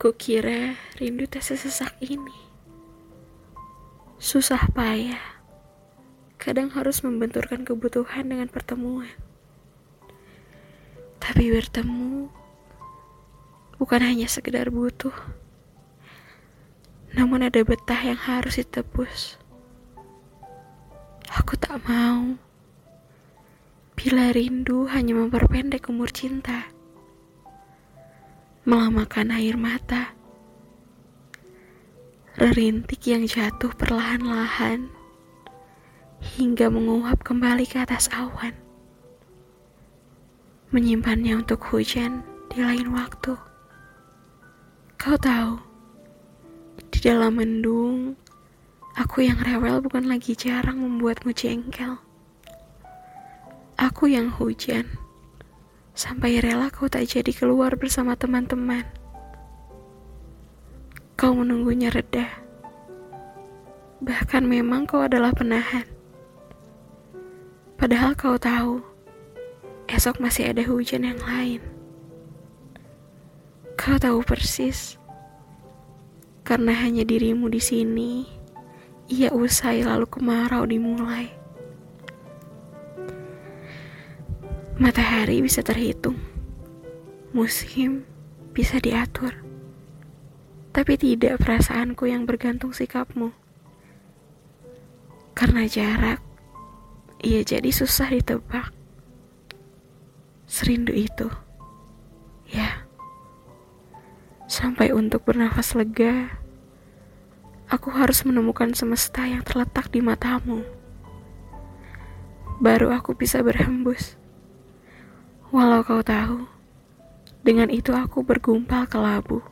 Kukira rindu tak sesesak ini. Susah payah. Kadang harus membenturkan kebutuhan dengan pertemuan. Tapi bertemu bukan hanya sekedar butuh. Namun ada betah yang harus ditebus. Aku tak mau bila rindu hanya memperpendek umur cinta melamakan air mata. Rerintik yang jatuh perlahan-lahan hingga menguap kembali ke atas awan. Menyimpannya untuk hujan di lain waktu. Kau tahu, di dalam mendung, aku yang rewel bukan lagi jarang membuatmu jengkel. Aku yang hujan sampai rela kau tak jadi keluar bersama teman-teman. Kau menunggunya reda. Bahkan memang kau adalah penahan. Padahal kau tahu, esok masih ada hujan yang lain. Kau tahu persis, karena hanya dirimu di sini, ia usai lalu kemarau dimulai. Matahari bisa terhitung, musim bisa diatur, tapi tidak perasaanku yang bergantung sikapmu. Karena jarak, ia jadi susah ditebak. Serindu itu, ya, sampai untuk bernafas lega, aku harus menemukan semesta yang terletak di matamu. Baru aku bisa berhembus Walau kau tahu, dengan itu aku bergumpal ke labu.